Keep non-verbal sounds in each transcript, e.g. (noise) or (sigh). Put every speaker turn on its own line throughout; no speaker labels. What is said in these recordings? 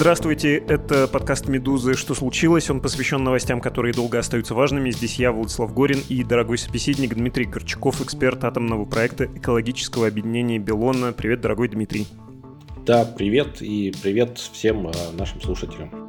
Здравствуйте, это подкаст «Медузы. Что случилось?». Он посвящен новостям, которые долго остаются важными. Здесь я, Владислав Горин, и дорогой собеседник Дмитрий Горчаков, эксперт атомного проекта экологического объединения «Белона». Привет, дорогой Дмитрий.
Да, привет и привет всем э, нашим слушателям.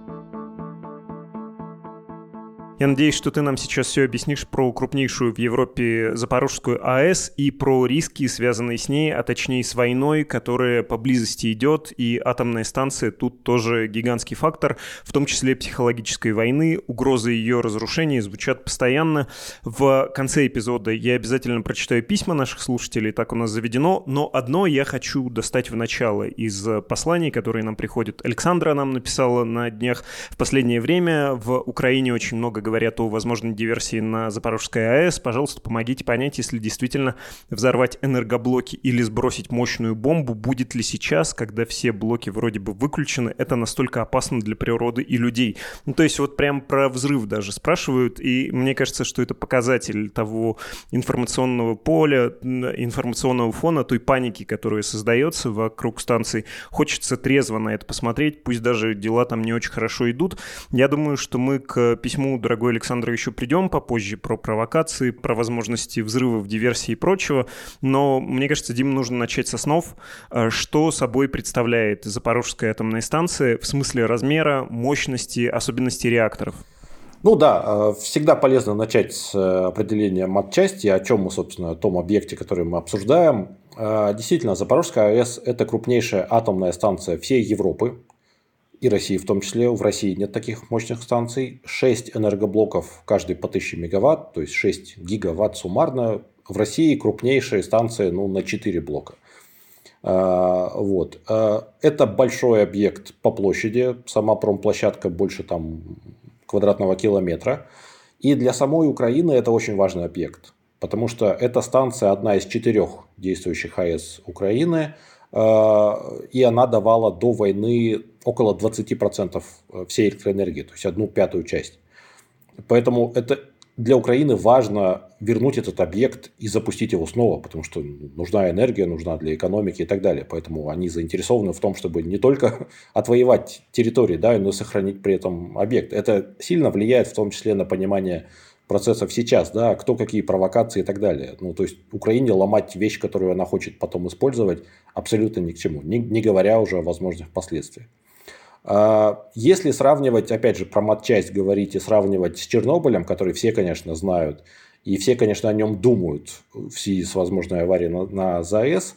Я надеюсь, что ты нам сейчас все объяснишь про крупнейшую в Европе Запорожскую АЭС и про риски, связанные с ней, а точнее с войной, которая поблизости идет, и атомная станция тут тоже гигантский фактор, в том числе психологической войны, угрозы ее разрушения звучат постоянно. В конце эпизода я обязательно прочитаю письма наших слушателей, так у нас заведено, но одно я хочу достать в начало из посланий, которые нам приходят. Александра нам написала на днях в последнее время в Украине очень много говорят о возможной диверсии на Запорожской АЭС. Пожалуйста, помогите понять, если действительно взорвать энергоблоки или сбросить мощную бомбу, будет ли сейчас, когда все блоки вроде бы выключены, это настолько опасно для природы и людей. Ну, то есть вот прям про взрыв даже спрашивают, и мне кажется, что это показатель того информационного поля, информационного фона, той паники, которая создается вокруг станции. Хочется трезво на это посмотреть, пусть даже дела там не очень хорошо идут. Я думаю, что мы к письму дорогой дорогой Александр, еще придем попозже про провокации, про возможности взрывов, диверсии и прочего. Но мне кажется, Дим, нужно начать с основ. Э, что собой представляет Запорожская атомная станция в смысле размера, мощности, особенностей реакторов?
Ну да, э, всегда полезно начать с э, определения матчасти, о чем мы, собственно, о том объекте, который мы обсуждаем. Действительно, Запорожская АЭС – это крупнейшая атомная станция всей Европы и России в том числе. В России нет таких мощных станций. 6 энергоблоков, каждый по 1000 мегаватт, то есть 6 гигаватт суммарно. В России крупнейшие станции ну, на 4 блока. А, вот. А, это большой объект по площади. Сама промплощадка больше там, квадратного километра. И для самой Украины это очень важный объект. Потому что эта станция одна из четырех действующих АЭС Украины – Э, и она давала до войны около 20% всей электроэнергии, то есть одну пятую часть. Поэтому это для Украины важно вернуть этот объект и запустить его снова, потому что нужна энергия, нужна для экономики и так далее. Поэтому они заинтересованы в том, чтобы не только (laughs) отвоевать территории, да, но и сохранить при этом объект. Это сильно влияет в том числе на понимание процессов сейчас, да, кто какие провокации и так далее. Ну, то есть Украине ломать вещь, которую она хочет потом использовать, абсолютно ни к чему, не, не говоря уже о возможных последствиях. А, если сравнивать, опять же, про матчасть говорить и сравнивать с Чернобылем, который все, конечно, знают, и все, конечно, о нем думают в связи с возможной аварией на, на ЗАЭС,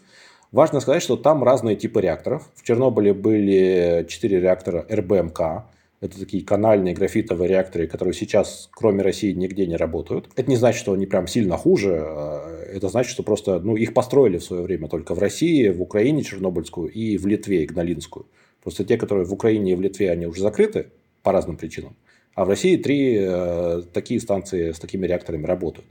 важно сказать, что там разные типы реакторов. В Чернобыле были 4 реактора РБМК, это такие канальные графитовые реакторы, которые сейчас, кроме России, нигде не работают. Это не значит, что они прям сильно хуже. А это значит, что просто ну, их построили в свое время только в России, в Украине Чернобыльскую и в Литве Игналинскую. Просто те, которые в Украине и в Литве, они уже закрыты по разным причинам. А в России три э, такие станции с такими реакторами работают.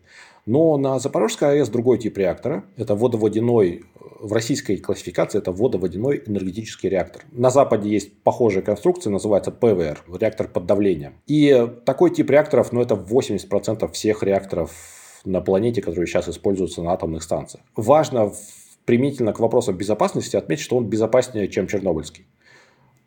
Но на Запорожской АЭС другой тип реактора. Это водоводяной, в российской классификации это водоводяной энергетический реактор. На Западе есть похожая конструкция, называется ПВР, реактор под давлением. И такой тип реакторов, ну это 80% всех реакторов на планете, которые сейчас используются на атомных станциях. Важно применительно к вопросам безопасности отметить, что он безопаснее, чем Чернобыльский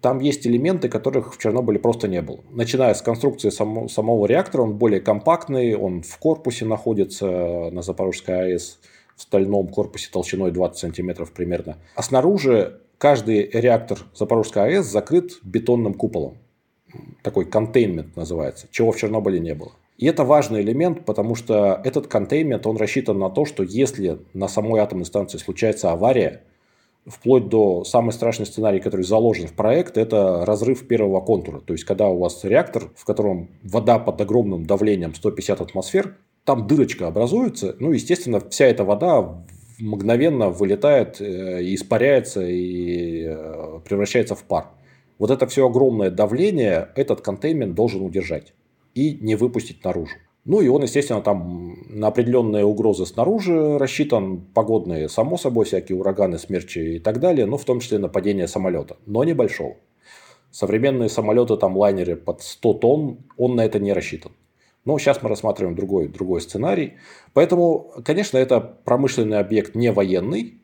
там есть элементы, которых в Чернобыле просто не было. Начиная с конструкции само, самого реактора, он более компактный, он в корпусе находится на Запорожской АЭС, в стальном корпусе толщиной 20 сантиметров примерно. А снаружи каждый реактор Запорожской АЭС закрыт бетонным куполом. Такой контейнмент называется, чего в Чернобыле не было. И это важный элемент, потому что этот контейнмент, он рассчитан на то, что если на самой атомной станции случается авария, вплоть до самый страшный сценарий, который заложен в проект, это разрыв первого контура. То есть, когда у вас реактор, в котором вода под огромным давлением 150 атмосфер, там дырочка образуется, ну, естественно, вся эта вода мгновенно вылетает, э, и испаряется и э, превращается в пар. Вот это все огромное давление этот контейнмент должен удержать и не выпустить наружу. Ну и он, естественно, там на определенные угрозы снаружи рассчитан, погодные, само собой, всякие ураганы, смерчи и так далее, но в том числе нападение самолета, но небольшого. Современные самолеты, там лайнеры под 100 тонн, он на это не рассчитан. Но сейчас мы рассматриваем другой, другой сценарий. Поэтому, конечно, это промышленный объект не военный,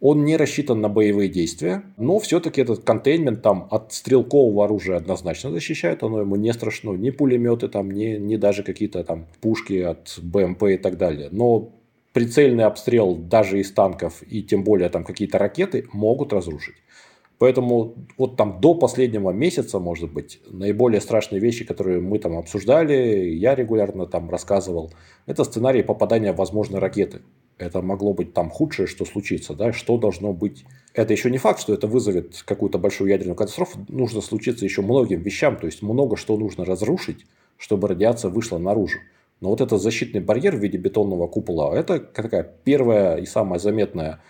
Он не рассчитан на боевые действия, но все-таки этот контейнмент там от стрелкового оружия однозначно защищает, оно ему не страшно, ни пулеметы там, ни, ни даже какие-то там пушки от БМП и так далее. Но прицельный обстрел даже из танков и тем более там какие-то ракеты могут разрушить. Поэтому вот там до последнего месяца, может быть, наиболее страшные вещи, которые мы там обсуждали, я регулярно там рассказывал, это сценарий попадания возможной ракеты. Это могло быть там худшее, что случится, да, что должно быть. Это еще не факт, что это вызовет какую-то большую ядерную катастрофу. Нужно случиться еще многим вещам, то есть много что нужно разрушить, чтобы радиация вышла наружу. Но вот этот защитный барьер в виде бетонного купола, это такая первая и самая заметная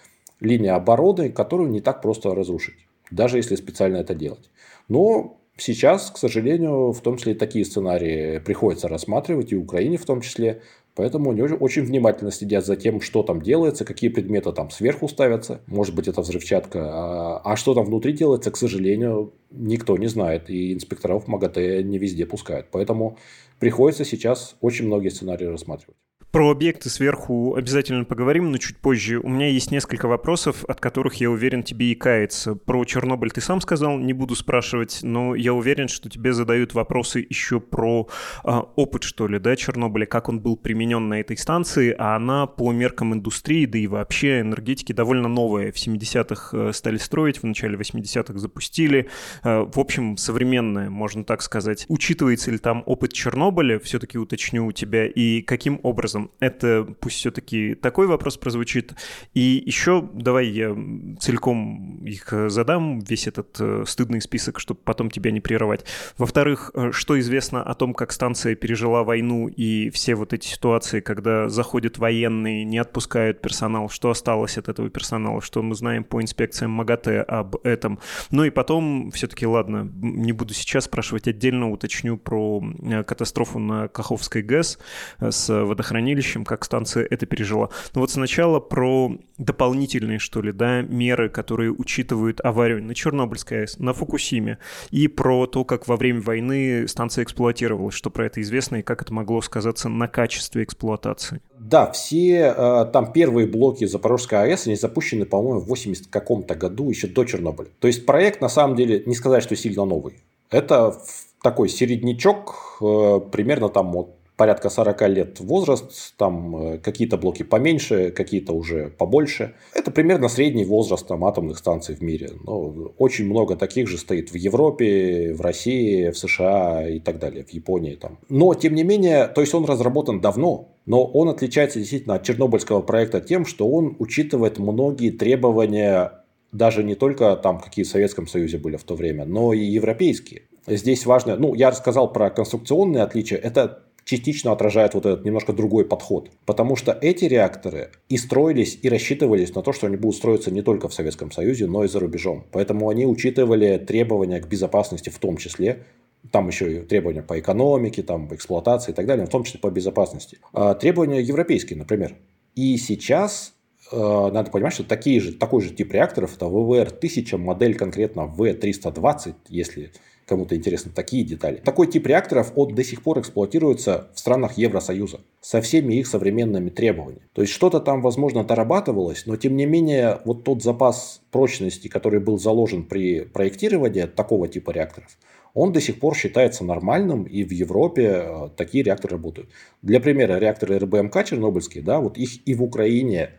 линия обороны, которую не так просто разрушить, даже если специально это делать. Но сейчас, к сожалению, в том числе и такие сценарии приходится рассматривать, и Украине в том числе. Поэтому они очень внимательно следят за тем, что там делается, какие предметы там сверху ставятся. Может быть, это взрывчатка. А, а что там внутри делается, к сожалению, никто не знает. И инспекторов МАГАТЭ не везде пускают. Поэтому приходится сейчас очень многие сценарии рассматривать.
Про объекты сверху обязательно поговорим, но чуть позже. У меня есть несколько вопросов, от которых, я уверен, тебе и кается. Про Чернобыль ты сам сказал, не буду спрашивать, но я уверен, что тебе задают вопросы еще про а, опыт, что ли, да, Чернобыля, как он был применен на этой станции, а она по меркам индустрии, да и вообще энергетики довольно новая. В 70-х э, стали строить, в начале 80-х запустили. Э, в общем, современная, можно так сказать. Учитывается ли там опыт Чернобыля, все-таки уточню у тебя, и каким образом образом. Это пусть все-таки такой вопрос прозвучит. И еще давай я целиком их задам, весь этот э, стыдный список, чтобы потом тебя не прерывать. Во-вторых, э, что известно о том, как станция пережила войну и все вот эти ситуации, когда заходят военные, не отпускают персонал, что осталось от этого персонала, что мы знаем по инспекциям МАГАТЭ об этом. Ну и потом, все-таки, ладно, не буду сейчас спрашивать отдельно, уточню про э, катастрофу на Каховской ГЭС с водохранением хранилищем, как станция это пережила. Но вот сначала про дополнительные, что ли, да, меры, которые учитывают аварию на Чернобыльской АЭС, на Фукусиме, и про то, как во время войны станция эксплуатировалась, что про это известно и как это могло сказаться на качестве эксплуатации.
Да, все э, там первые блоки Запорожской АЭС, они запущены, по-моему, в 80 каком-то году, еще до Чернобыля. То есть проект, на самом деле, не сказать, что сильно новый. Это такой середнячок, э, примерно там вот порядка 40 лет возраст, там э, какие-то блоки поменьше, какие-то уже побольше. Это примерно средний возраст там, атомных станций в мире. Но очень много таких же стоит в Европе, в России, в США и так далее, в Японии. Там. Но, тем не менее, то есть он разработан давно, но он отличается действительно от чернобыльского проекта тем, что он учитывает многие требования даже не только там, какие в Советском Союзе были в то время, но и европейские. Здесь важно, ну, я рассказал про конструкционные отличия, это частично отражает вот этот немножко другой подход. Потому что эти реакторы и строились, и рассчитывались на то, что они будут строиться не только в Советском Союзе, но и за рубежом. Поэтому они учитывали требования к безопасности в том числе, там еще и требования по экономике, там, по эксплуатации и так далее, в том числе по безопасности. А требования европейские, например. И сейчас э, надо понимать, что такие же, такой же тип реакторов, это ВВР-1000, модель конкретно В320, если кому-то интересны такие детали. Такой тип реакторов он до сих пор эксплуатируется в странах Евросоюза со всеми их современными требованиями. То есть что-то там, возможно, дорабатывалось, но тем не менее вот тот запас прочности, который был заложен при проектировании такого типа реакторов, он до сих пор считается нормальным, и в Европе э, такие реакторы работают. Для примера, реакторы РБМК чернобыльские, да, вот их и в Украине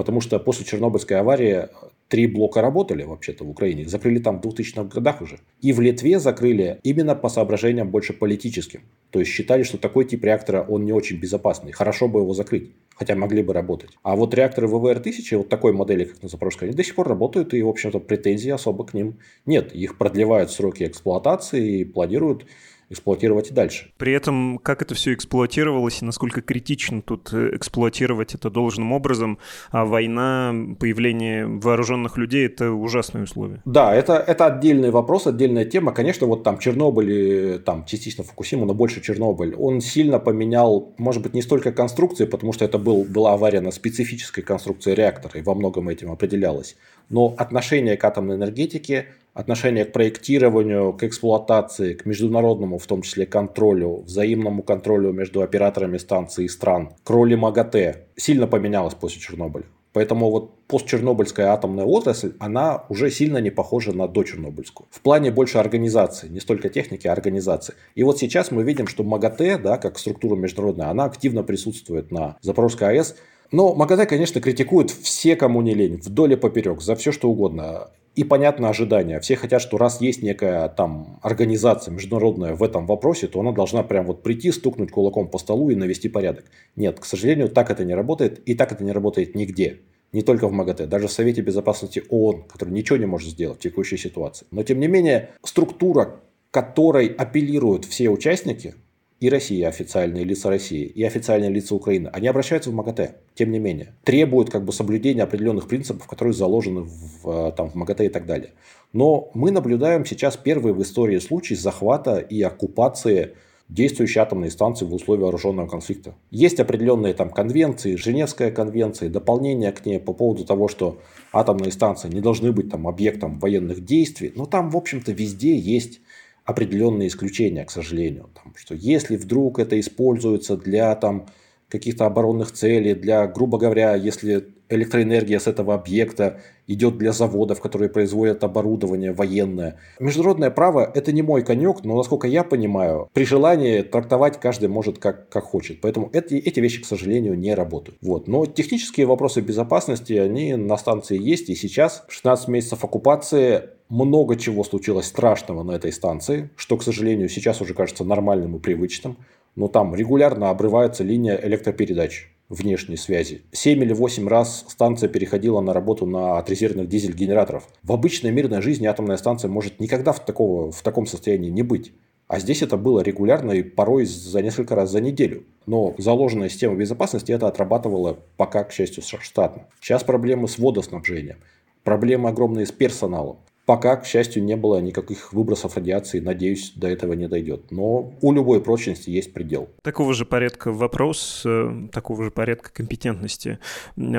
Потому что после Чернобыльской аварии три блока работали вообще-то в Украине. закрыли там в 2000-х годах уже. И в Литве закрыли именно по соображениям больше политическим. То есть считали, что такой тип реактора, он не очень безопасный. Хорошо бы его закрыть. Хотя могли бы работать. А вот реакторы ВВР-1000, вот такой модели, как на Запорожской, они до сих пор работают. И, в общем-то, претензий особо к ним нет. Их продлевают сроки эксплуатации и планируют эксплуатировать и дальше.
При этом, как это все эксплуатировалось и насколько критично тут э, эксплуатировать это должным образом, а война, появление вооруженных людей – это ужасные условия.
Да, это, это отдельный вопрос, отдельная тема. Конечно, вот там Чернобыль, там частично Фукусима, но больше Чернобыль, он сильно поменял, может быть, не столько конструкции, потому что это был, была авария на специфической конструкции реактора, и во многом этим определялось, но отношение к атомной энергетике – отношение к проектированию, к эксплуатации, к международному, в том числе контролю, взаимному контролю между операторами станций и стран, к роли МАГАТЭ сильно поменялось после Чернобыля. Поэтому вот постчернобыльская атомная отрасль, она уже сильно не похожа на дочернобыльскую. В плане больше организации, не столько техники, а организации. И вот сейчас мы видим, что МАГАТЭ, да, как структура международная, она активно присутствует на Запорожской АЭС. Но МАГАТЭ, конечно, критикует все, кому не лень, вдоль и поперек, за все что угодно. И понятно ожидания. Все хотят, что раз есть некая там организация международная в этом вопросе, то она должна прям вот прийти, стукнуть кулаком по столу и навести порядок. Нет, к сожалению, так это не работает. И так это не работает нигде. Не только в МАГАТЭ, даже в Совете Безопасности ООН, который ничего не может сделать в текущей ситуации. Но тем не менее, структура, которой апеллируют все участники, и Россия, официальные лица России, и официальные лица Украины, они обращаются в МАГАТЭ, тем не менее. Требуют как бы соблюдения определенных принципов, которые заложены в, там, в МАГАТЭ и так далее. Но мы наблюдаем сейчас первый в истории случай захвата и оккупации действующей атомной станции в условиях вооруженного конфликта. Есть определенные там конвенции, Женевская конвенция, дополнения к ней по поводу того, что атомные станции не должны быть там объектом военных действий. Но там, в общем-то, везде есть определенные исключения, к сожалению. Там, что если вдруг это используется для там, каких-то оборонных целей, для, грубо говоря, если электроэнергия с этого объекта идет для заводов, которые производят оборудование военное. Международное право – это не мой конек, но, насколько я понимаю, при желании трактовать каждый может как, как хочет. Поэтому эти, эти вещи, к сожалению, не работают. Вот. Но технические вопросы безопасности, они на станции есть. И сейчас, 16 месяцев оккупации, много чего случилось страшного на этой станции, что, к сожалению, сейчас уже кажется нормальным и привычным. Но там регулярно обрывается линия электропередач внешней связи. 7 или 8 раз станция переходила на работу на от резервных дизель-генераторов. В обычной мирной жизни атомная станция может никогда в, такого, в таком состоянии не быть. А здесь это было регулярно и порой за несколько раз за неделю. Но заложенная система безопасности это отрабатывала пока, к счастью, штатно. Сейчас проблемы с водоснабжением. Проблемы огромные с персоналом. Пока, к счастью, не было никаких выбросов радиации. Надеюсь, до этого не дойдет. Но у любой прочности есть предел.
Такого же порядка вопрос, э, такого же порядка компетентности.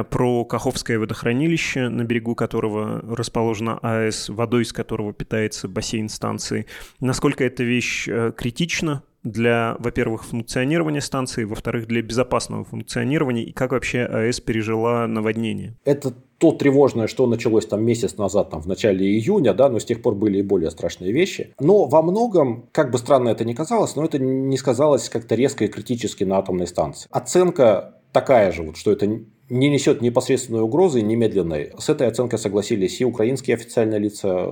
Про Каховское водохранилище, на берегу которого расположена АЭС, водой из которого питается бассейн станции. Насколько эта вещь э, критична для, во-первых, функционирования станции, во-вторых, для безопасного функционирования, и как вообще АЭС пережила наводнение?
Это то тревожное, что началось там месяц назад, там в начале июня, да, но с тех пор были и более страшные вещи. Но во многом, как бы странно это ни казалось, но это не сказалось как-то резко и критически на атомной станции. Оценка такая же, вот, что это не несет непосредственной угрозы немедленной. С этой оценкой согласились и украинские официальные лица,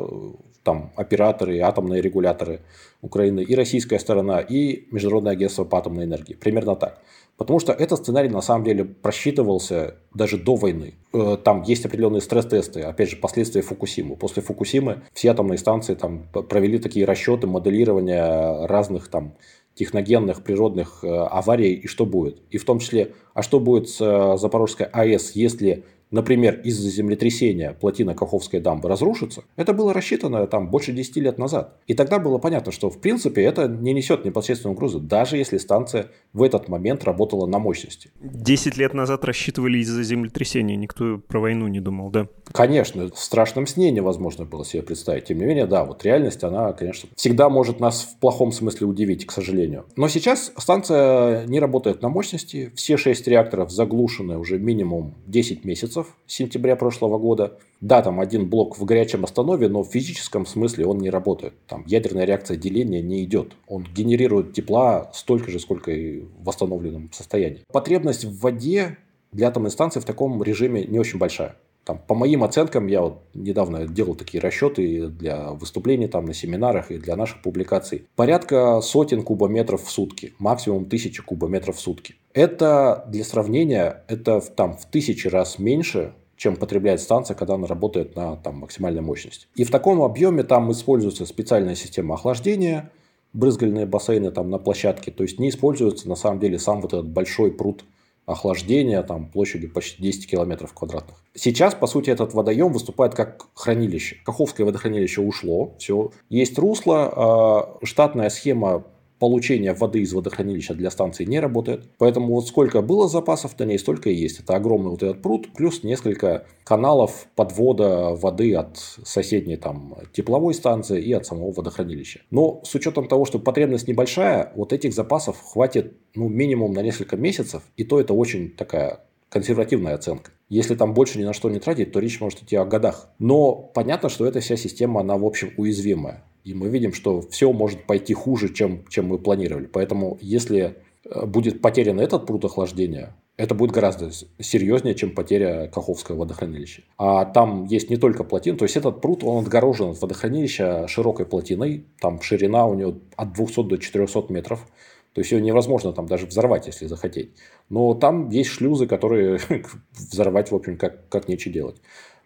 там, операторы, атомные регуляторы Украины, и российская сторона, и Международное агентство по атомной энергии. Примерно так. Потому что этот сценарий на самом деле просчитывался даже до войны. Э, там есть определенные стресс-тесты, опять же, последствия Фукусимы. После Фукусимы все атомные станции там провели такие расчеты, моделирования разных там техногенных природных э, аварий и что будет. И в том числе, а что будет с э, Запорожской АЭС, если например, из-за землетрясения плотина Каховской дамбы разрушится, это было рассчитано там больше 10 лет назад. И тогда было понятно, что в принципе это не несет непосредственной угрозы, даже если станция в этот момент работала на мощности.
10 лет назад рассчитывали из-за землетрясения, никто про войну не думал, да?
Конечно, в страшном сне невозможно было себе представить. Тем не менее, да, вот реальность, она, конечно, всегда может нас в плохом смысле удивить, к сожалению. Но сейчас станция не работает на мощности, все шесть реакторов заглушены уже минимум 10 месяцев, месяцев сентября прошлого года. Да, там один блок в горячем останове, но в физическом смысле он не работает. Там ядерная реакция деления не идет. Он генерирует тепла столько же, сколько и в восстановленном состоянии. Потребность в воде для атомной станции в таком режиме не очень большая. Там, по моим оценкам, я вот недавно делал такие расчеты для выступлений там, на семинарах и для наших публикаций. Порядка сотен кубометров в сутки, максимум тысячи кубометров в сутки. Это, для сравнения, это там, в тысячи раз меньше, чем потребляет станция, когда она работает на там, максимальной мощности. И в таком объеме там используется специальная система охлаждения, брызгальные бассейны там на площадке. То есть не используется на самом деле сам вот этот большой пруд охлаждения там, площадью почти 10 километров квадратных. Сейчас, по сути, этот водоем выступает как хранилище. Каховское водохранилище ушло, все. Есть русло, а штатная схема получения воды из водохранилища для станции не работает. Поэтому вот сколько было запасов на ней, столько и есть. Это огромный вот этот пруд, плюс несколько каналов подвода воды от соседней там тепловой станции и от самого водохранилища. Но с учетом того, что потребность небольшая, вот этих запасов хватит ну, минимум на несколько месяцев, и то это очень такая консервативная оценка. Если там больше ни на что не тратить, то речь может идти о годах. Но понятно, что эта вся система, она, в общем, уязвимая. И мы видим, что все может пойти хуже, чем, чем мы планировали. Поэтому, если э, будет потерян этот пруд охлаждения, это будет гораздо серьезнее, чем потеря Каховского водохранилища. А там есть не только плотин, то есть этот пруд, он отгорожен от водохранилища широкой плотиной, там ширина у него от 200 до 400 метров, то есть ее невозможно там даже взорвать, если захотеть. Но там есть шлюзы, которые (laughs) взорвать, в общем, как, как нечего делать.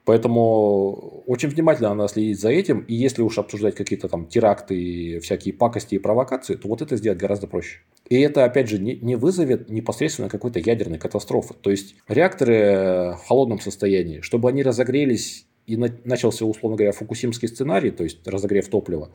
Поэтому очень внимательно надо следить за этим. И если уж обсуждать какие-то там теракты, всякие пакости и провокации, то вот это сделать гораздо проще. И это, опять же, не, вызовет непосредственно какой-то ядерной катастрофы. То есть реакторы в холодном состоянии, чтобы они разогрелись и на, начался, условно говоря, фукусимский сценарий, то есть разогрев топлива,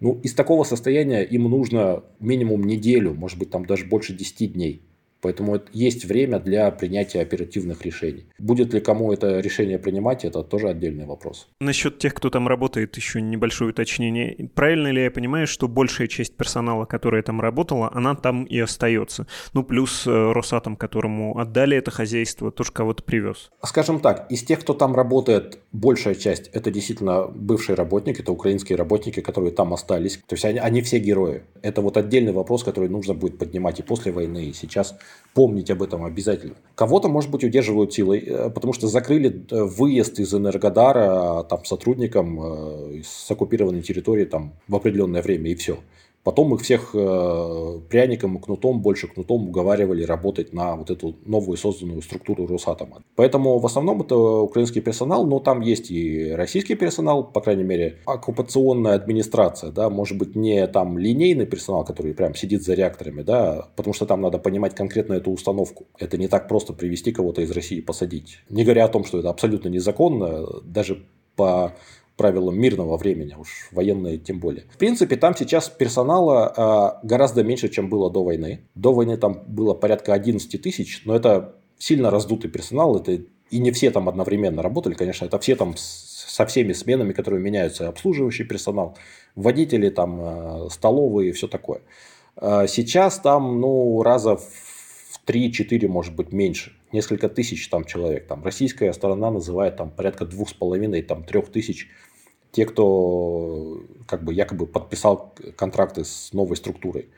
ну, из такого состояния им нужно минимум неделю, может быть, там даже больше 10 дней. Поэтому есть время для принятия оперативных решений. Будет ли кому это решение принимать, это тоже отдельный вопрос.
Насчет тех, кто там работает, еще небольшое уточнение. Правильно ли я понимаю, что большая часть персонала, которая там работала, она там и остается? Ну, плюс э, Росатом, которому отдали это хозяйство, тоже кого-то привез.
Скажем так, из тех, кто там работает, большая часть – это действительно бывшие работники, это украинские работники, которые там остались. То есть они, они все герои. Это вот отдельный вопрос, который нужно будет поднимать и после войны, и сейчас помнить об этом обязательно. Кого-то, может быть, удерживают силой, э, потому что закрыли э, выезд из Энергодара э, там, сотрудникам с оккупированной территории там, в определенное время, и все. Потом их всех э, пряником и кнутом, больше кнутом уговаривали работать на вот эту новую созданную структуру Росатома. Поэтому в основном это украинский персонал, но там есть и российский персонал, по крайней мере, оккупационная администрация, да, может быть, не там линейный персонал, который прям сидит за реакторами, да, потому что там надо понимать конкретно эту установку. Это не так просто привести кого-то из России и посадить. Не говоря о том, что это абсолютно незаконно, даже по правилам мирного времени, уж военные тем более. В принципе, там сейчас персонала э, гораздо меньше, чем было до войны. До войны там было порядка 11 тысяч, но это сильно раздутый персонал, это и не все там одновременно работали, конечно, это все там со всеми сменами, которые меняются, обслуживающий персонал, водители, там, э, столовые и все такое. Э, сейчас там, ну, раза в 3-4, может быть, меньше. Несколько тысяч там человек. Там российская сторона называет там порядка двух с половиной, там трех тысяч те, кто как бы якобы подписал контракты с новой структурой.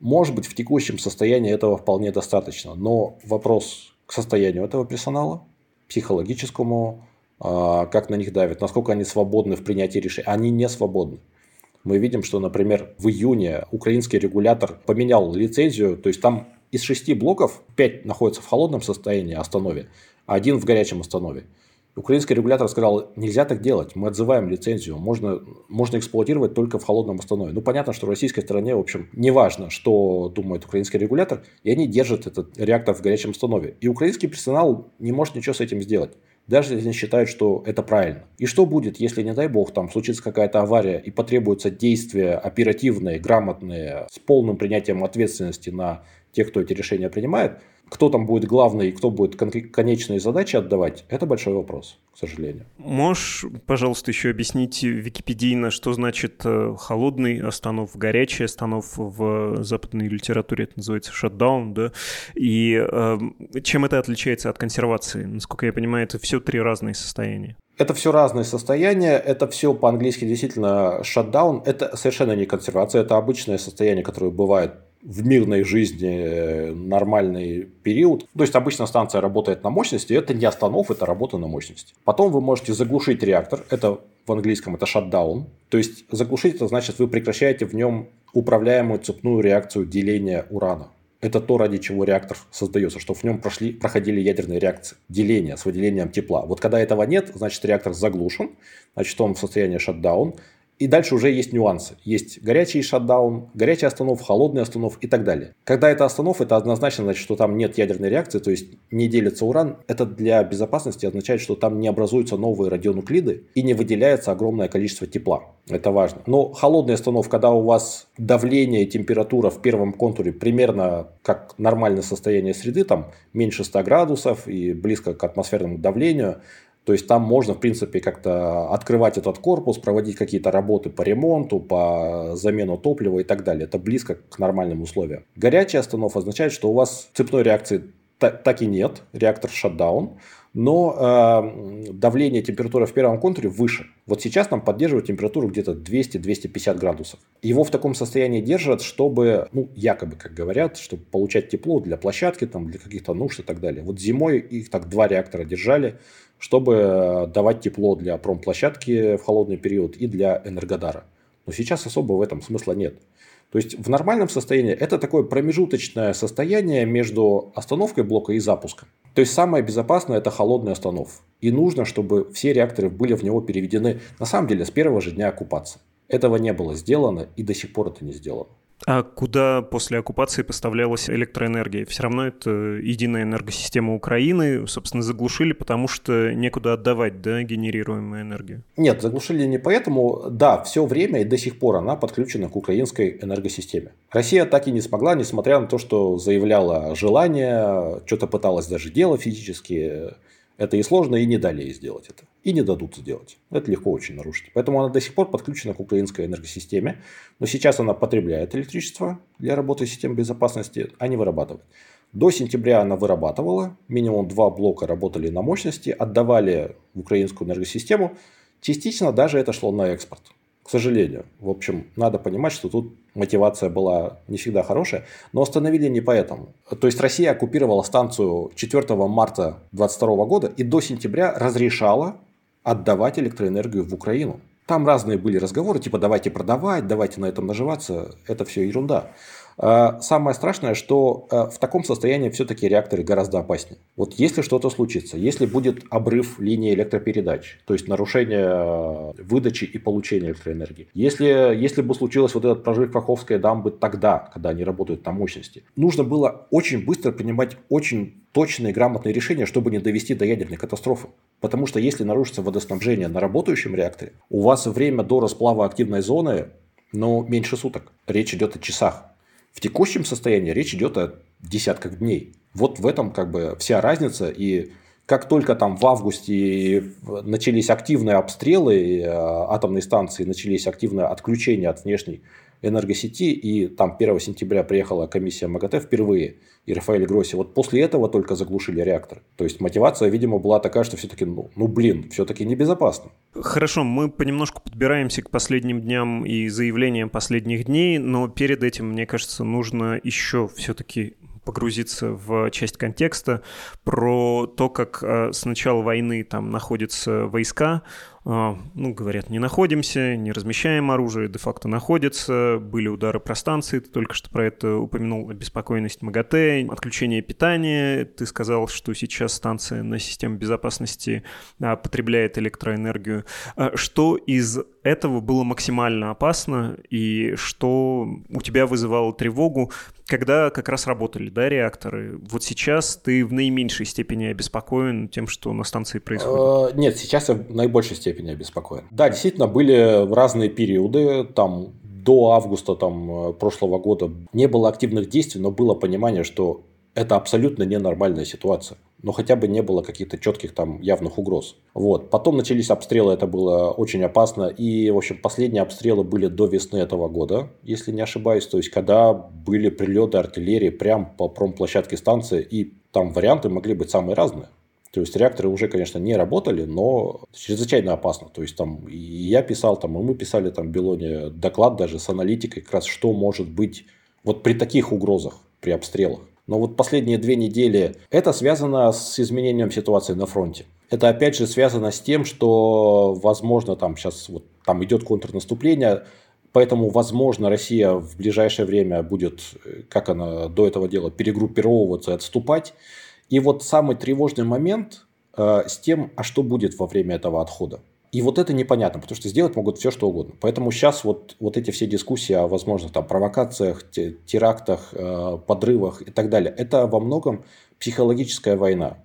Может быть, в текущем состоянии этого вполне достаточно, но вопрос к состоянию этого персонала, психологическому, а, как на них давят, насколько они свободны в принятии решений. Они не свободны. Мы видим, что, например, в июне украинский регулятор поменял лицензию, то есть там из шести блоков пять находятся в холодном состоянии останове, а один в горячем останове. Украинский регулятор сказал, нельзя так делать, мы отзываем лицензию, можно, можно эксплуатировать только в холодном останове. Ну, понятно, что российской стороне, в общем, не важно, что думает украинский регулятор, и они держат этот реактор в горячем останове. И украинский персонал не может ничего с этим сделать даже если они считают, что это правильно. И что будет, если, не дай бог, там случится какая-то авария и потребуются действия оперативные, грамотные, с полным принятием ответственности на тех, кто эти решения принимает, кто там будет главный и кто будет конечные задачи отдавать, это большой вопрос, к сожалению.
Можешь, пожалуйста, еще объяснить википедийно, что значит э, холодный останов, горячий останов в западной литературе, это называется шатдаун, да? И э, чем это отличается от консервации? Насколько я понимаю, это все три разные состояния.
Это все разные состояния, это все по-английски действительно shutdown, это совершенно не консервация, это обычное состояние, которое бывает в мирной жизни э, нормальный период. То есть обычно станция работает на мощности, это не останов, это работа на мощности. Потом вы можете заглушить реактор, это в английском это shutdown. То есть заглушить это значит вы прекращаете в нем управляемую цепную реакцию деления урана. Это то, ради чего реактор создается, чтобы в нем прошли, проходили ядерные реакции, деление с выделением тепла. Вот когда этого нет, значит реактор заглушен, значит он в состоянии шатдаун, и дальше уже есть нюансы. Есть горячий шатдаун, горячий останов, холодный останов и так далее. Когда это останов, это однозначно значит, что там нет ядерной реакции, то есть не делится уран. Это для безопасности означает, что там не образуются новые радионуклиды и не выделяется огромное количество тепла. Это важно. Но холодный останов, когда у вас давление и температура в первом контуре примерно как нормальное состояние среды, там меньше 100 градусов и близко к атмосферному давлению, то есть там можно, в принципе, как-то открывать этот корпус, проводить какие-то работы по ремонту, по замену топлива и так далее. Это близко к нормальным условиям. Горячий останов означает, что у вас цепной реакции так и нет, реактор шатдаун но э, давление температура в первом контуре выше. Вот сейчас нам поддерживают температуру где-то 200-250 градусов. Его в таком состоянии держат, чтобы, ну, якобы, как говорят, чтобы получать тепло для площадки, там, для каких-то нужд и так далее. Вот зимой их так два реактора держали, чтобы э, давать тепло для промплощадки в холодный период и для Энергодара. Но сейчас особо в этом смысла нет. То есть в нормальном состоянии это такое промежуточное состояние между остановкой блока и запуском. То есть самое безопасное это холодный останов. И нужно, чтобы все реакторы были в него переведены на самом деле с первого же дня оккупации. Этого не было сделано и до сих пор это не сделано.
А куда после оккупации поставлялась электроэнергия? Все равно это единая энергосистема Украины, собственно, заглушили, потому что некуда отдавать, да, генерируемую энергию?
Нет, заглушили не поэтому. Да, все время и до сих пор она подключена к украинской энергосистеме. Россия так и не смогла, несмотря на то, что заявляла желание, что-то пыталась даже делать физически, это и сложно, и не дали ей сделать это. И не дадут сделать. Это легко очень нарушить. Поэтому она до сих пор подключена к украинской энергосистеме. Но сейчас она потребляет электричество для работы систем безопасности, а не вырабатывает. До сентября она вырабатывала. Минимум два блока работали на мощности, отдавали в украинскую энергосистему. Частично даже это шло на экспорт к сожалению. В общем, надо понимать, что тут мотивация была не всегда хорошая, но остановили не поэтому. То есть Россия оккупировала станцию 4 марта 2022 года и до сентября разрешала отдавать электроэнергию в Украину. Там разные были разговоры, типа давайте продавать, давайте на этом наживаться. Это все ерунда. А, самое страшное, что а, в таком состоянии все-таки реакторы гораздо опаснее. Вот если что-то случится, если будет обрыв линии электропередач, то есть нарушение а, выдачи и получения электроэнергии, если, если бы случилось вот этот прожиг Каховской дамбы тогда, когда они работают на мощности, нужно было очень быстро принимать очень точные грамотные решения, чтобы не довести до ядерной катастрофы. Потому что если нарушится водоснабжение на работающем реакторе, у вас время до расплава активной зоны ну, меньше суток. Речь идет о часах. В текущем состоянии речь идет о десятках дней. Вот в этом как бы вся разница. И как только там в августе начались активные обстрелы э, атомной станции, начались активное отключение от внешней энергосети, и там 1 сентября приехала комиссия МАГАТЭ впервые, и Рафаэль Гросси, вот после этого только заглушили реактор. То есть мотивация, видимо, была такая, что все-таки, ну, ну блин, все-таки небезопасно.
Хорошо, мы понемножку подбираемся к последним дням и заявлениям последних дней, но перед этим, мне кажется, нужно еще все-таки погрузиться в часть контекста про то, как э, с начала войны там находятся войска, ну, говорят, не находимся, не размещаем оружие, де-факто находится, были удары про станции, ты только что про это упомянул, обеспокоенность МАГАТЭ, отключение питания, ты сказал, что сейчас станция на системе безопасности а, потребляет электроэнергию. А, что из этого было максимально опасно и что у тебя вызывало тревогу, когда как раз работали, да, реакторы? Вот сейчас ты в наименьшей степени обеспокоен тем, что на станции происходит?
Нет, сейчас я в наибольшей степени степени обеспокоен. Да, действительно, были разные периоды, там до августа там, э, прошлого года не было активных действий, но было понимание, что это абсолютно ненормальная ситуация. Но хотя бы не было каких-то четких там явных угроз. Вот. Потом начались обстрелы, это было очень опасно. И, в общем, последние обстрелы были до весны этого года, если не ошибаюсь. То есть, когда были прилеты артиллерии прямо по промплощадке станции, и там варианты могли быть самые разные. То есть реакторы уже, конечно, не работали, но чрезвычайно опасно. То есть там и я писал, там, и мы писали там в Белоне доклад даже с аналитикой, как раз что может быть вот при таких угрозах, при обстрелах. Но вот последние две недели это связано с изменением ситуации на фронте. Это опять же связано с тем, что, возможно, там сейчас вот там идет контрнаступление, Поэтому, возможно, Россия в ближайшее время будет, как она до этого делала, перегруппировываться и отступать. И вот самый тревожный момент э, с тем, а что будет во время этого отхода. И вот это непонятно, потому что сделать могут все, что угодно. Поэтому сейчас вот, вот эти все дискуссии о возможных там, провокациях, терактах, э, подрывах и так далее, это во многом психологическая война.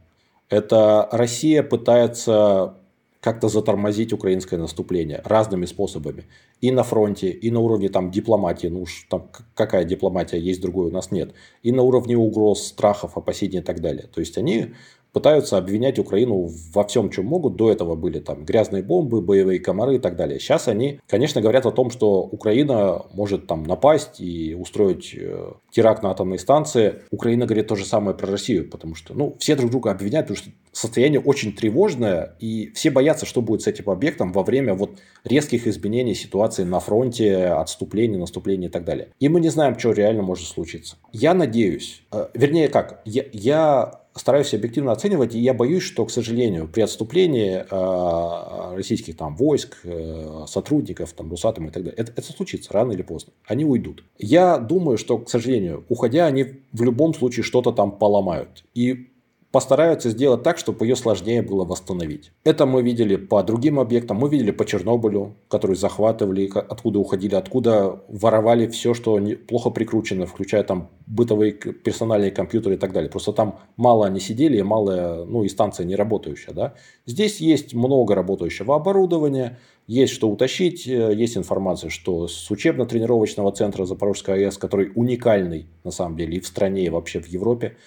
Это Россия пытается как-то затормозить украинское наступление разными способами. И на фронте, и на уровне там, дипломатии, ну уж там какая дипломатия есть, другой у нас нет. И на уровне угроз, страхов, опасений и так далее. То есть они пытаются обвинять Украину во всем, чем могут. До этого были там грязные бомбы, боевые комары и так далее. Сейчас они, конечно, говорят о том, что Украина может там напасть и устроить э, теракт на атомной станции. Украина говорит то же самое про Россию, потому что ну, все друг друга обвиняют, потому что состояние очень тревожное, и все боятся, что будет с этим объектом во время вот резких изменений ситуации на фронте, отступления, наступления и так далее. И мы не знаем, что реально может случиться. Я надеюсь, э, вернее как, я, я стараюсь объективно оценивать, и я боюсь, что, к сожалению, при отступлении э, российских там войск, э, сотрудников, там, Русатом и так далее, это, это случится рано или поздно. Они уйдут. Я думаю, что, к сожалению, уходя, они в любом случае что-то там поломают. И постараются сделать так, чтобы ее сложнее было восстановить. Это мы видели по другим объектам. Мы видели по Чернобылю, который захватывали, откуда уходили, откуда воровали все, что плохо прикручено, включая там бытовые персональные компьютеры и так далее. Просто там мало они сидели, мало, ну и станция не работающая. Да? Здесь есть много работающего оборудования, есть что утащить, э, есть информация, что с учебно-тренировочного центра Запорожской АЭС, который уникальный на самом деле и в стране, и вообще в Европе,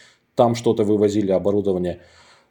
там что-то вывозили, оборудование.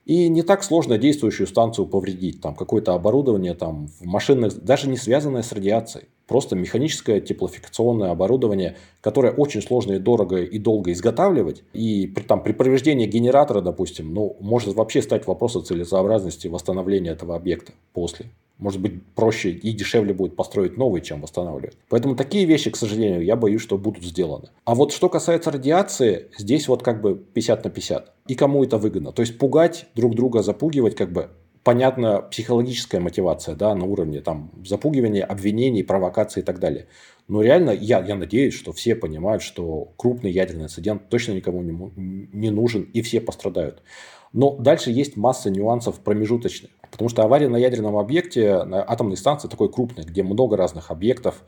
И не так сложно действующую станцию повредить. Там какое-то оборудование там, в машинах, даже не связанное с радиацией. Просто механическое теплофикационное оборудование, которое очень сложно и дорого и долго изготавливать. И при, там, при повреждении генератора, допустим, ну, может вообще стать вопросом целесообразности восстановления этого объекта после. Может быть, проще и дешевле будет построить новый, чем восстанавливать. Поэтому такие вещи, к сожалению, я боюсь, что будут сделаны. А вот что касается радиации, здесь вот как бы 50 на 50. И кому это выгодно? То есть пугать друг друга, запугивать, как бы понятно, психологическая мотивация, да, на уровне там запугивания, обвинений, провокаций и так далее. Но реально, я, я надеюсь, что все понимают, что крупный ядерный инцидент точно никому не, не нужен, и все пострадают. Но дальше есть масса нюансов промежуточных. Потому что авария на ядерном объекте, на атомной станции такой крупной, где много разных объектов,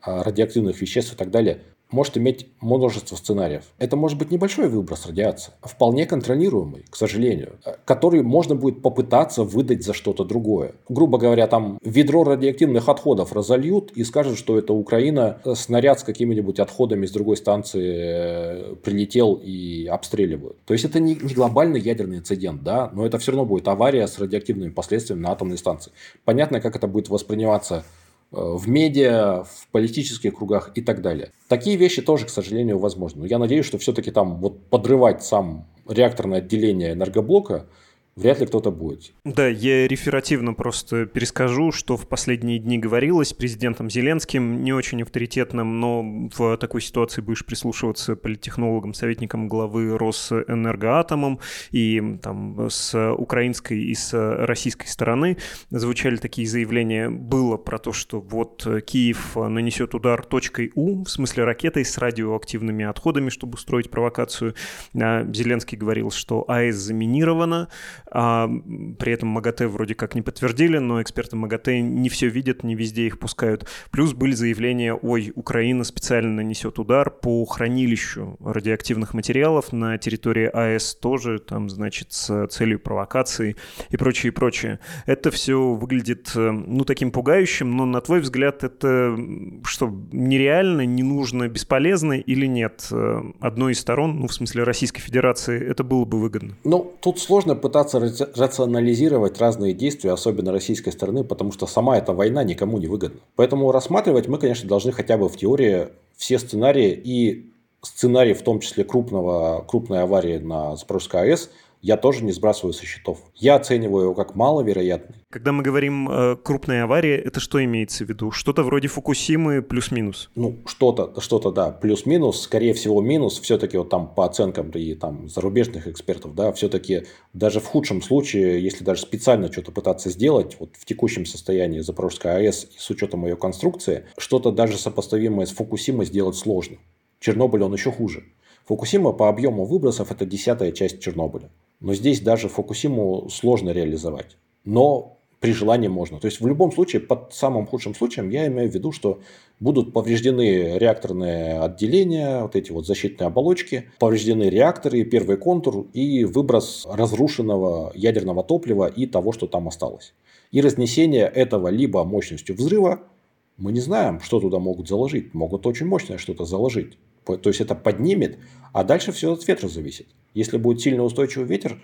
а, радиоактивных веществ и так далее, может иметь множество сценариев. Это может быть небольшой выброс радиации, вполне контролируемый, к сожалению, который можно будет попытаться выдать за что-то другое. Грубо говоря, там ведро радиоактивных отходов разольют и скажут, что это Украина э, снаряд с какими-нибудь отходами с другой станции э, прилетел и обстреливают. То есть это не, не глобальный ядерный инцидент, да, но это все равно будет авария с радиоактивными последствиями на атомной станции. Понятно, как это будет восприниматься Э, в медиа, в политических кругах и так далее. Такие вещи тоже, к сожалению, возможны. Но я надеюсь, что все-таки там вот подрывать сам реакторное отделение энергоблока – вряд ли кто-то будет.
Да, я реферативно просто перескажу, что в последние дни говорилось президентом Зеленским, не очень авторитетным, но в такой ситуации будешь прислушиваться политтехнологам, советникам главы Росэнергоатомом, и там с украинской и с российской стороны звучали такие заявления. Было про то, что вот Киев нанесет удар точкой У, в смысле ракетой с радиоактивными отходами, чтобы устроить провокацию. А Зеленский говорил, что АЭС заминирована, а, при этом МАГАТЭ вроде как не подтвердили, но эксперты МАГАТЭ не все видят, не везде их пускают. Плюс были заявления, ой, Украина специально нанесет удар по хранилищу радиоактивных материалов на территории АЭС тоже, там, значит, с целью провокации и прочее, и прочее. Это все выглядит, э, ну, таким пугающим, но на твой взгляд это что, нереально, не нужно, бесполезно или нет? Э, одной из сторон, ну, в смысле Российской Федерации, это было бы выгодно?
Ну, тут сложно пытаться рационализировать разные действия, особенно российской стороны, потому что сама эта война никому не выгодна. Поэтому рассматривать мы, конечно, должны хотя бы в теории все сценарии и сценарий, в том числе крупного, крупной аварии на Запорожской АЭС – я тоже не сбрасываю со счетов. Я оцениваю его как маловероятный.
Когда мы говорим э, крупная авария, это что имеется в виду? Что-то вроде Фукусимы плюс-минус?
Ну, что-то, что-то, да, плюс-минус. Скорее всего, минус. Все-таки вот там по оценкам и там зарубежных экспертов, да, все-таки даже в худшем случае, если даже специально что-то пытаться сделать, вот в текущем состоянии Запорожской АЭС с учетом ее конструкции, что-то даже сопоставимое с Фукусимой сделать сложно. Чернобыль он еще хуже. Фукусима по объему выбросов это десятая часть Чернобыля. Но здесь даже Фукусиму сложно реализовать. Но при желании можно. То есть в любом случае, под самым худшим случаем, я имею в виду, что будут повреждены реакторные отделения, вот эти вот защитные оболочки, повреждены реакторы, первый контур и выброс разрушенного ядерного топлива и того, что там осталось. И разнесение этого либо мощностью взрыва, мы не знаем, что туда могут заложить. Могут очень мощное что-то заложить. То есть это поднимет, а дальше все от ветра зависит. Если будет сильно устойчивый ветер,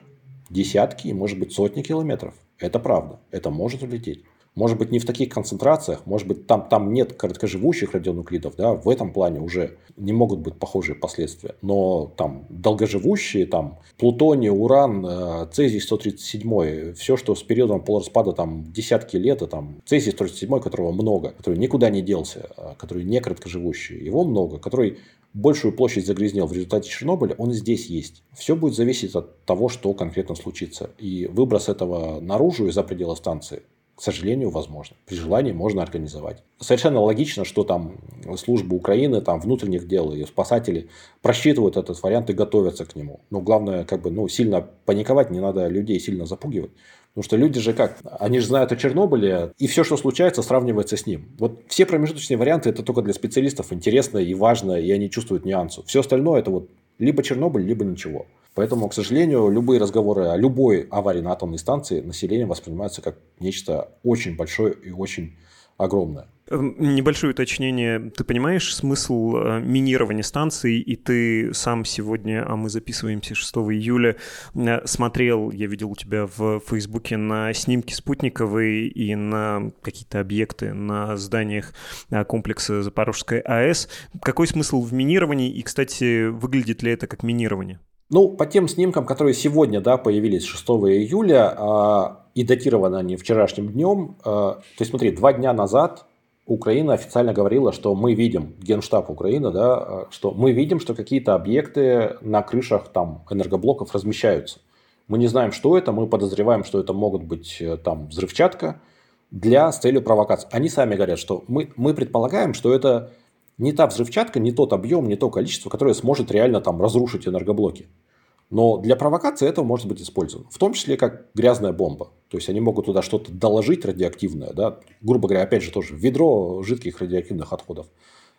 десятки, может быть сотни километров. Это правда. Это может улететь. Может быть, не в таких концентрациях, может быть, там, там нет короткоживущих радионуклидов, да, в этом плане уже не могут быть похожие последствия. Но там долгоживущие, там плутоний, уран, э, цезий 137, все, что с периодом полураспада там десятки лет, и там цезий 137, которого много, который никуда не делся, э, который не короткоживущий, его много, который большую площадь загрязнил в результате Чернобыля, он здесь есть. Все будет зависеть от того, что конкретно случится. И выброс этого наружу и за пределы станции к сожалению, возможно. При желании можно организовать. Совершенно логично, что там службы Украины, там внутренних дел и спасатели просчитывают этот вариант и готовятся к нему. Но главное, как бы, ну, сильно паниковать, не надо людей сильно запугивать. Потому что люди же как? Они же знают о Чернобыле, и все, что случается, сравнивается с ним. Вот все промежуточные варианты это только для специалистов интересно и важно, и они чувствуют нюансы. Все остальное это вот либо Чернобыль, либо ничего. Поэтому, к сожалению, любые разговоры о любой аварии на атомной станции населением воспринимаются как нечто очень большое и очень огромное.
Эм, небольшое уточнение. Ты понимаешь смысл э, минирования станций, и ты сам сегодня, а мы записываемся 6 июля, э, смотрел, я видел у тебя в Фейсбуке на снимки спутниковые и на какие-то объекты на зданиях э, комплекса Запорожской АЭС. Какой смысл в минировании, и, кстати, выглядит ли это как минирование?
Ну, по тем снимкам, которые сегодня да, появились 6 июля, э, и датированы они вчерашним днем, э, то есть смотри, два дня назад Украина официально говорила, что мы видим, Генштаб Украины, да, что мы видим, что какие-то объекты на крышах там энергоблоков размещаются. Мы не знаем, что это, мы подозреваем, что это могут быть э, там взрывчатка для с целью провокации. Они сами говорят, что мы, мы предполагаем, что это не та взрывчатка, не тот объем, не то количество, которое сможет реально там разрушить энергоблоки. Но для провокации этого может быть использовано. В том числе как грязная бомба. То есть они могут туда что-то доложить радиоактивное. Да? Грубо говоря, опять же тоже ведро жидких радиоактивных отходов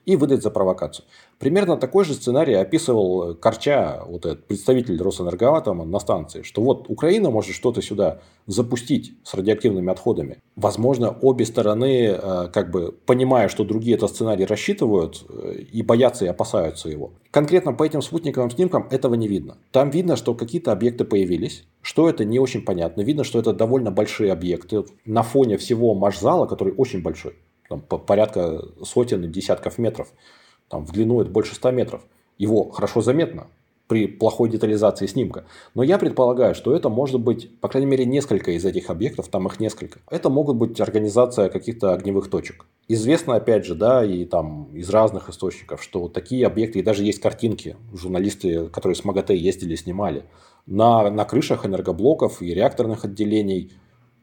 и выдать за провокацию. Примерно такой же сценарий описывал Корча, вот этот представитель Росэнергоатома на станции, что вот Украина может что-то сюда запустить с радиоактивными отходами. Возможно, обе стороны, э, как бы понимая, что другие этот сценарий рассчитывают э, и боятся и опасаются его. Конкретно по этим спутниковым снимкам этого не видно. Там видно, что какие-то объекты появились, что это не очень понятно. Видно, что это довольно большие объекты на фоне всего машзала, который очень большой там, порядка сотен и десятков метров. Там, в длину это больше 100 метров. Его хорошо заметно при плохой детализации снимка. Но я предполагаю, что это может быть, по крайней мере, несколько из этих объектов, там их несколько. Это могут быть организация каких-то огневых точек. Известно, опять же, да, и там из разных источников, что такие объекты, и даже есть картинки, журналисты, которые с МАГАТЭ ездили, снимали, на, на крышах энергоблоков и реакторных отделений,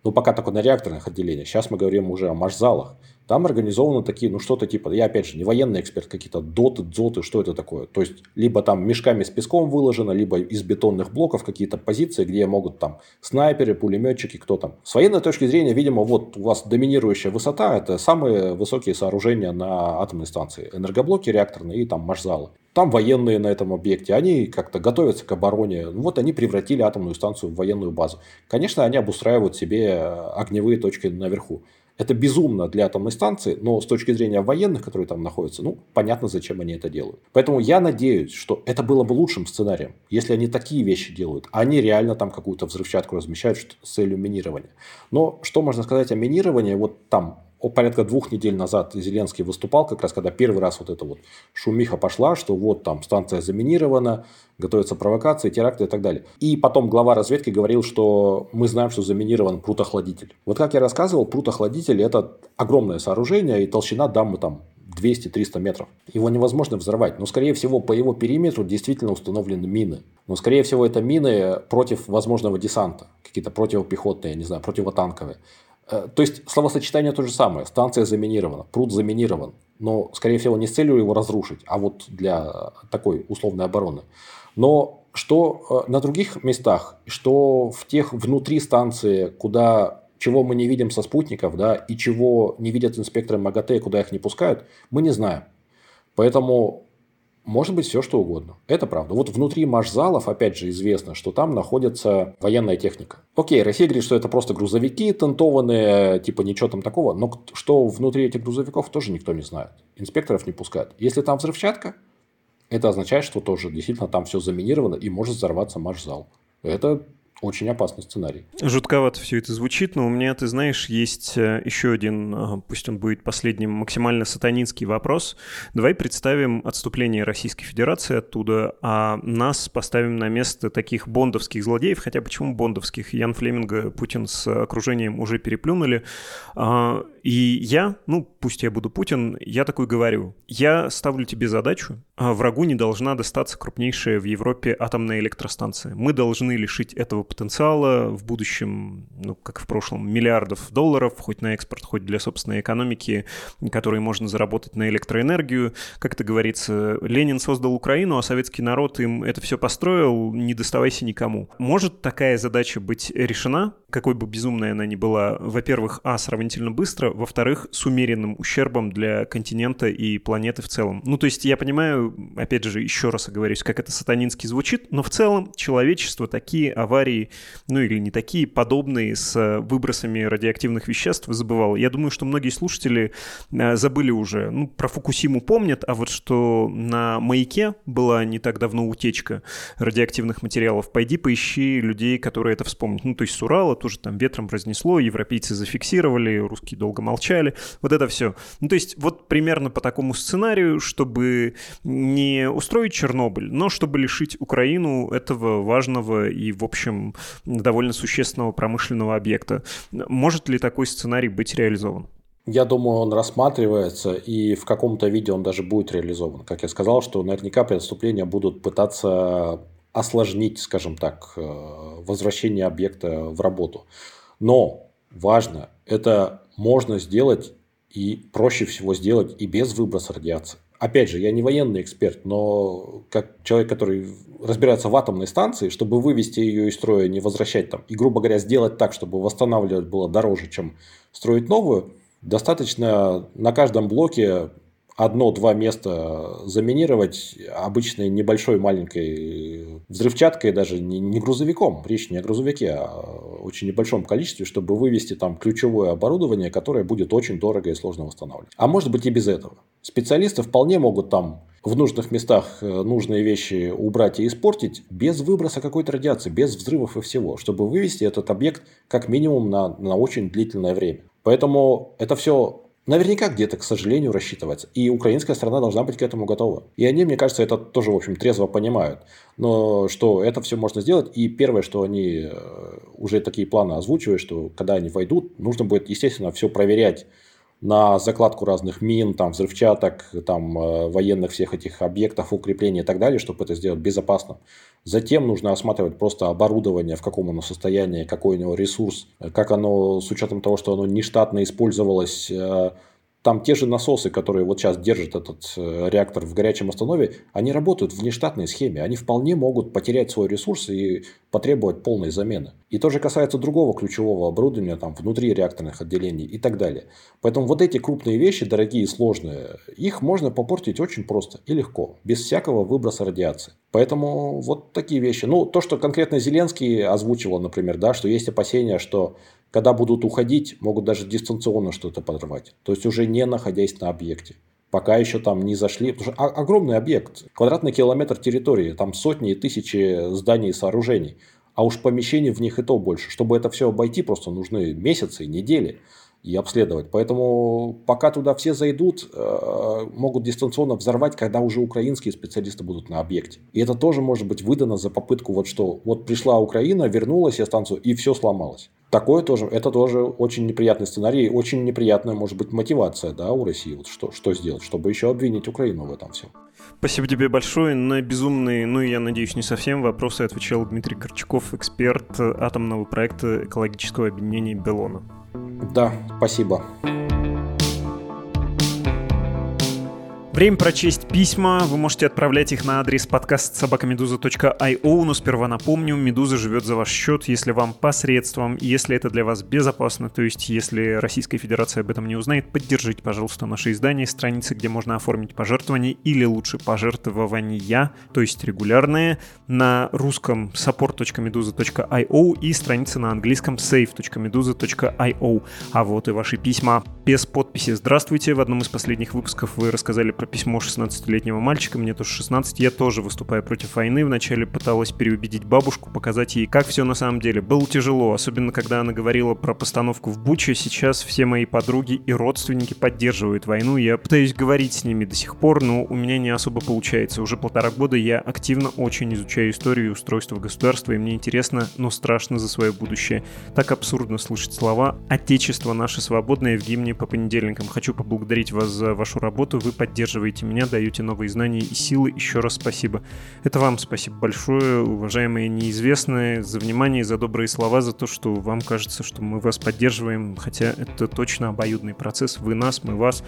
ну, пока только на реакторных отделениях, сейчас мы говорим уже о маршзалах, там организованы такие, ну что-то типа, я опять же не военный эксперт, какие-то доты, дзоты, что это такое. То есть, либо там мешками с песком выложено, либо из бетонных блоков какие-то позиции, где могут там снайперы, пулеметчики, кто там. С военной точки зрения, видимо, вот у вас доминирующая высота, это самые высокие сооружения на атомной станции. Энергоблоки реакторные и там маршзалы. Там военные на этом объекте, они как-то готовятся к обороне. Ну, вот они превратили атомную станцию в военную базу. Конечно, они обустраивают себе огневые точки наверху. Это безумно для атомной станции, но с точки зрения военных, которые там находятся, ну, понятно, зачем они это делают. Поэтому я надеюсь, что это было бы лучшим сценарием, если они такие вещи делают. Они реально там какую-то взрывчатку размещают с целью минирования. Но что можно сказать о минировании? Вот там порядка двух недель назад Зеленский выступал, как раз когда первый раз вот эта вот шумиха пошла, что вот там станция заминирована, готовятся провокации, теракты и так далее. И потом глава разведки говорил, что мы знаем, что заминирован прутохладитель. Вот как я рассказывал, прутохладитель это огромное сооружение и толщина дамбы там 200-300 метров. Его невозможно взорвать, но, скорее всего, по его периметру действительно установлены мины. Но, скорее всего, это мины против возможного десанта, какие-то противопехотные, не знаю, противотанковые. Э, то есть словосочетание то же самое. Станция заминирована, пруд заминирован. Но, скорее всего, не с целью его разрушить, а вот для такой условной обороны. Но что э, на других местах, что в тех внутри станции, куда чего мы не видим со спутников, да, и чего не видят инспекторы МАГАТЭ, куда их не пускают, мы не знаем. Поэтому Может быть все что угодно. Это правда. Вот внутри марш-залов, опять же, известно, что там находится военная техника. Окей, Россия говорит, что это просто грузовики тентованные, типа ничего там такого. Но что внутри этих грузовиков, тоже никто не знает. Инспекторов не пускают. Если там взрывчатка, это означает, что тоже действительно там все заминировано и может взорваться марш-зал. Это очень опасный сценарий.
Жутковато все это звучит, но у меня, ты знаешь, есть э, еще один, э, пусть он будет последним, максимально сатанинский вопрос. Давай представим отступление Российской Федерации оттуда, а нас поставим на место таких бондовских злодеев, хотя почему бондовских? Ян Флеминга Путин с окружением уже переплюнули. И я, ну, пусть я буду Путин, я такой говорю. Я ставлю тебе задачу, а врагу не должна достаться крупнейшая в Европе атомная электростанция. Мы должны лишить этого потенциала в будущем, ну, как в прошлом, миллиардов долларов, хоть на экспорт, хоть для собственной экономики, которые можно заработать на электроэнергию. Как это говорится, Ленин создал Украину, а советский народ им это все построил, не доставайся никому. Может такая задача быть решена, какой бы безумной она ни была, во-первых, а, сравнительно быстро, во-вторых, с умеренным ущербом для континента и планеты в целом. Ну, то есть я понимаю, опять же, еще раз оговорюсь, как это сатанински звучит, но в целом человечество такие аварии, ну или не такие, подобные с выбросами радиоактивных веществ забывало. Я думаю, что многие слушатели э, забыли уже, ну, про Фукусиму помнят, а вот что на маяке была не так давно утечка радиоактивных материалов, пойди поищи людей, которые это вспомнят. Ну, то есть с Урала тоже там ветром разнесло, европейцы зафиксировали, русские долго молчали, вот это все. Ну, то есть вот примерно по такому сценарию, чтобы не устроить Чернобыль, но чтобы лишить Украину этого важного и, в общем, довольно существенного промышленного объекта. Может ли такой сценарий быть реализован?
Я думаю, он рассматривается, и в каком-то виде он даже будет реализован. Как я сказал, что наверняка при отступлении будут пытаться осложнить, скажем так, э, возвращение объекта в работу. Но важно, это можно сделать и проще всего сделать и без выброса радиации. Опять же, я не военный эксперт, но как человек, который разбирается в атомной станции, чтобы вывести ее из строя, не возвращать там, и, грубо говоря, сделать так, чтобы восстанавливать было дороже, чем строить новую, достаточно на каждом блоке одно-два места заминировать обычной небольшой маленькой взрывчаткой, даже не, не грузовиком, речь не о грузовике, а очень небольшом количестве, чтобы вывести там ключевое оборудование, которое будет очень дорого и сложно восстанавливать. А может быть и без этого. Специалисты вполне могут там в нужных местах э, нужные вещи убрать и испортить без выброса какой-то радиации, без взрывов и всего, чтобы вывести этот объект как минимум на, на очень длительное время. Поэтому это все наверняка где-то, к сожалению, рассчитывается. И украинская страна должна быть к этому готова. И они, мне кажется, это тоже, в общем, трезво понимают. Но что это все можно сделать. И первое, что они э, уже такие планы озвучивают, что когда они войдут, нужно будет, естественно, все проверять на закладку разных мин, там, взрывчаток, там, э, военных всех этих объектов, укреплений и так далее, чтобы это сделать безопасно. Затем нужно осматривать просто оборудование, в каком оно состоянии, какой у него ресурс, как оно, с учетом того, что оно нештатно использовалось, э, там те же насосы, которые вот сейчас держат этот э, реактор в горячем останове, они работают в внештатной схеме. Они вполне могут потерять свой ресурс и потребовать полной замены. И то же касается другого ключевого оборудования там, внутри реакторных отделений и так далее. Поэтому вот эти крупные вещи, дорогие и сложные, их можно попортить очень просто и легко, без всякого выброса радиации. Поэтому вот такие вещи. Ну, то, что конкретно Зеленский озвучивал, например, да, что есть опасения, что когда будут уходить, могут даже дистанционно что-то подорвать. То есть уже не находясь на объекте. Пока еще там не зашли. Потому что огромный объект. Квадратный километр территории. Там сотни и тысячи зданий и сооружений. А уж помещений в них и то больше. Чтобы это все обойти, просто нужны месяцы, недели и обследовать. Поэтому пока туда все зайдут, э, могут дистанционно взорвать, когда уже украинские специалисты будут на объекте. И это тоже может быть выдано за попытку вот что. Вот пришла Украина, вернулась я станцию, и все сломалось. Такое тоже, это тоже очень неприятный сценарий, очень неприятная может быть мотивация да, у России. Вот что, что сделать, чтобы еще обвинить Украину в этом всем.
Спасибо тебе большое. На безумные, ну я надеюсь, не совсем вопросы отвечал Дмитрий Корчаков, эксперт атомного проекта экологического объединения «Белона».
Да, спасибо.
Время прочесть письма. Вы можете отправлять их на адрес подкаст собакамедуза.io, но сперва напомню, Медуза живет за ваш счет, если вам посредством, если это для вас безопасно, то есть если Российская Федерация об этом не узнает, поддержите, пожалуйста, наше издание, страницы, где можно оформить пожертвование или лучше пожертвования, то есть регулярные, на русском support.meduza.io и страница на английском save.meduza.io. А вот и ваши письма без подписи. Здравствуйте, в одном из последних выпусков вы рассказали про письмо 16-летнего мальчика, мне тоже 16, я тоже выступаю против войны. Вначале пыталась переубедить бабушку, показать ей, как все на самом деле. Было тяжело, особенно когда она говорила про постановку в Буче. Сейчас все мои подруги и родственники поддерживают войну. Я пытаюсь говорить с ними до сих пор, но у меня не особо получается. Уже полтора года я активно очень изучаю историю устройство государства, и мне интересно, но страшно за свое будущее. Так абсурдно слышать слова «Отечество наше свободное» в гимне по понедельникам. Хочу поблагодарить вас за вашу работу. Вы поддерживаете поддерживаете меня, даете новые знания и силы. Еще раз спасибо. Это вам спасибо большое, уважаемые неизвестные, за внимание, за добрые слова, за то, что вам кажется, что мы вас поддерживаем, хотя это точно обоюдный процесс. Вы нас, мы вас.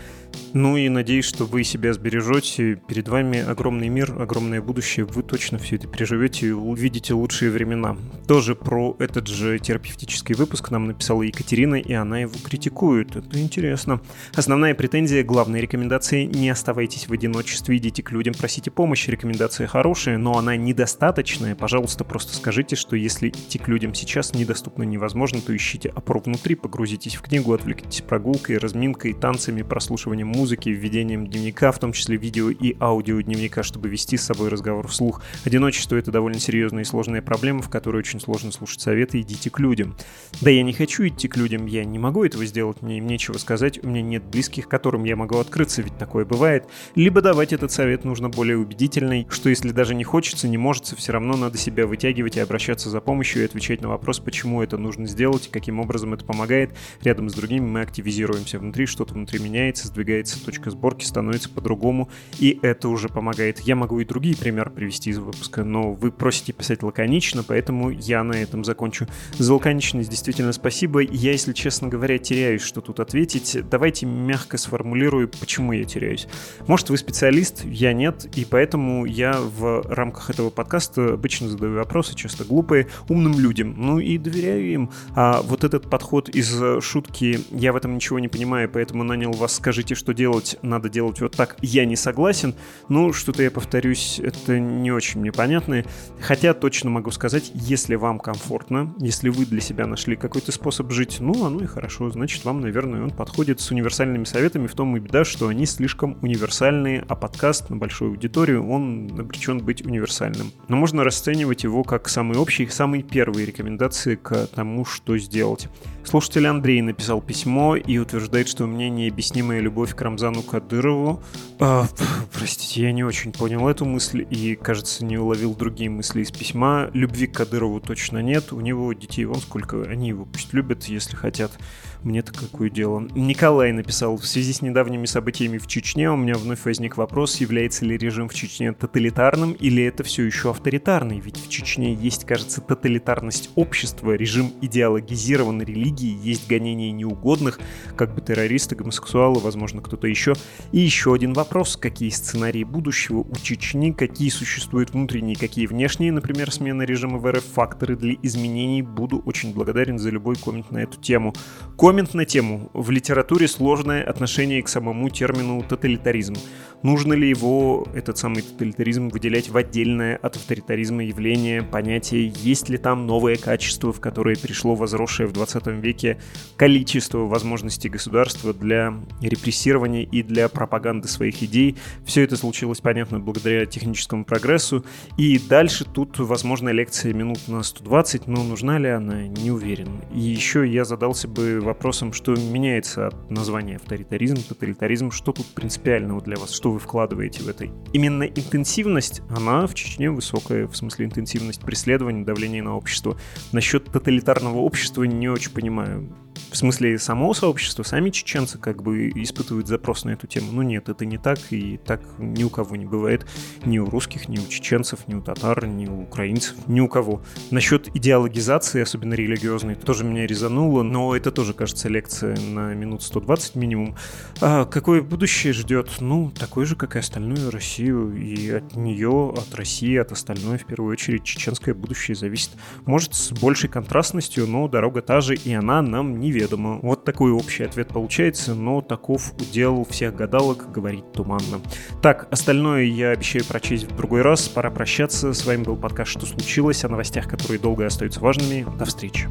Ну и надеюсь, что вы себя сбережете. Перед вами огромный мир, огромное будущее. Вы точно все это переживете и увидите лучшие времена. Тоже про этот же терапевтический выпуск нам написала Екатерина, и она его критикует. Это интересно. Основная претензия, главные рекомендации не оставить оставайтесь в одиночестве, идите к людям, просите помощи. Рекомендация хорошая, но она недостаточная. Пожалуйста, просто скажите, что если идти к людям сейчас недоступно невозможно, то ищите опору внутри, погрузитесь в книгу, отвлекитесь прогулкой, разминкой, танцами, прослушиванием музыки, введением дневника, в том числе видео и аудио дневника, чтобы вести с собой разговор вслух. Одиночество — это довольно серьезная и сложная проблема, в которой очень сложно слушать советы, идите к людям. Да я не хочу идти к людям, я не могу этого сделать, мне им нечего сказать, у меня нет близких, которым я могу открыться, ведь такое бывает помогает, либо давать этот совет нужно более убедительный, что если даже не хочется, не может, все равно надо себя вытягивать и обращаться за помощью и отвечать на вопрос, почему это нужно сделать, каким образом это помогает. Рядом с другими мы активизируемся внутри, что-то внутри меняется, сдвигается точка сборки, становится по-другому, и это уже помогает. Я могу и другие примеры привести из выпуска, но вы просите писать лаконично, поэтому я на этом закончу. За лаконичность действительно спасибо. Я, если честно говоря, теряюсь, что тут ответить. Давайте мягко сформулирую, почему я теряюсь. Может, вы специалист, я нет, и поэтому я в рамках этого подкаста обычно задаю вопросы, часто глупые, умным людям, ну и доверяю им. А вот этот подход из шутки «я в этом ничего не понимаю, поэтому нанял вас, скажите, что делать, надо делать вот так, я не согласен», ну, что-то я повторюсь, это не очень мне понятно, хотя точно могу сказать, если вам комфортно, если вы для себя нашли какой-то способ жить, ну, оно и хорошо, значит, вам, наверное, он подходит с универсальными советами, в том и беда, что они слишком универсальны универсальный, а подкаст на большую аудиторию, он обречен быть универсальным. Но можно расценивать его как самый общий, самые первые рекомендации к тому, что сделать. Слушатель Андрей написал письмо и утверждает, что у меня необъяснимая любовь к Рамзану Кадырову. А, простите, я не очень понял эту мысль и, кажется, не уловил другие мысли из письма. Любви к Кадырову точно нет. У него детей вон сколько, они его пусть любят, если хотят. Мне-то какое дело. Николай написал, в связи с недавними событиями в Чечне у меня вновь возник вопрос, является ли режим в Чечне тоталитарным или это все еще авторитарный, ведь в Чечне есть, кажется, тоталитарность общества, режим идеологизированной религии, есть гонение неугодных, как бы террористы, гомосексуалы, возможно, кто-то еще. И еще один вопрос, какие сценарии будущего у Чечни, какие существуют внутренние, какие внешние, например, смена режима в РФ, факторы для изменений, буду очень благодарен за любой коммент на эту тему. Коммент на тему. В литературе сложное отношение к самому термину тоталитаризм. Нужно ли его, этот самый тоталитаризм, выделять в отдельное от авторитаризма явление, понятие, есть ли там новое качество, в которое пришло возросшее в 20 веке количество возможностей государства для репрессирования и для пропаганды своих идей. Все это случилось, понятно, благодаря техническому прогрессу. И дальше тут, возможно, лекция минут на 120, но нужна ли она, не уверен. И еще я задался бы вопросом, что меняется от названия авторитаризм, тоталитаризм, что тут принципиального для вас, что вы вкладываете в это. Именно интенсивность, она в Чечне высокая, в смысле интенсивность преследования, давления на общество. Насчет тоталитарного общества не очень понимаю В смысле, само сообщество, сами чеченцы как бы испытывают запрос на эту тему. Ну нет, это не так, и так ни у кого не бывает. Ни у русских, ни у чеченцев, ни у татар, ни у украинцев, ни у кого. Насчет идеологизации, особенно религиозной, тоже меня резануло, но это тоже, кажется, лекция на минут 120 минимум. А какое будущее ждет? Ну, такое же, как и остальную Россию, и от нее, от России, от остальной, в первую очередь, чеченское будущее зависит. Может, с большей контрастностью, но дорога та же, и она нам неведома. Вот такой общий ответ получается, но таков удел всех гадалок, говорить туманно. Так, остальное я обещаю прочесть в другой раз. Пора прощаться. С вами был подкаст «Что случилось?» о новостях, которые долго остаются важными. До встречи.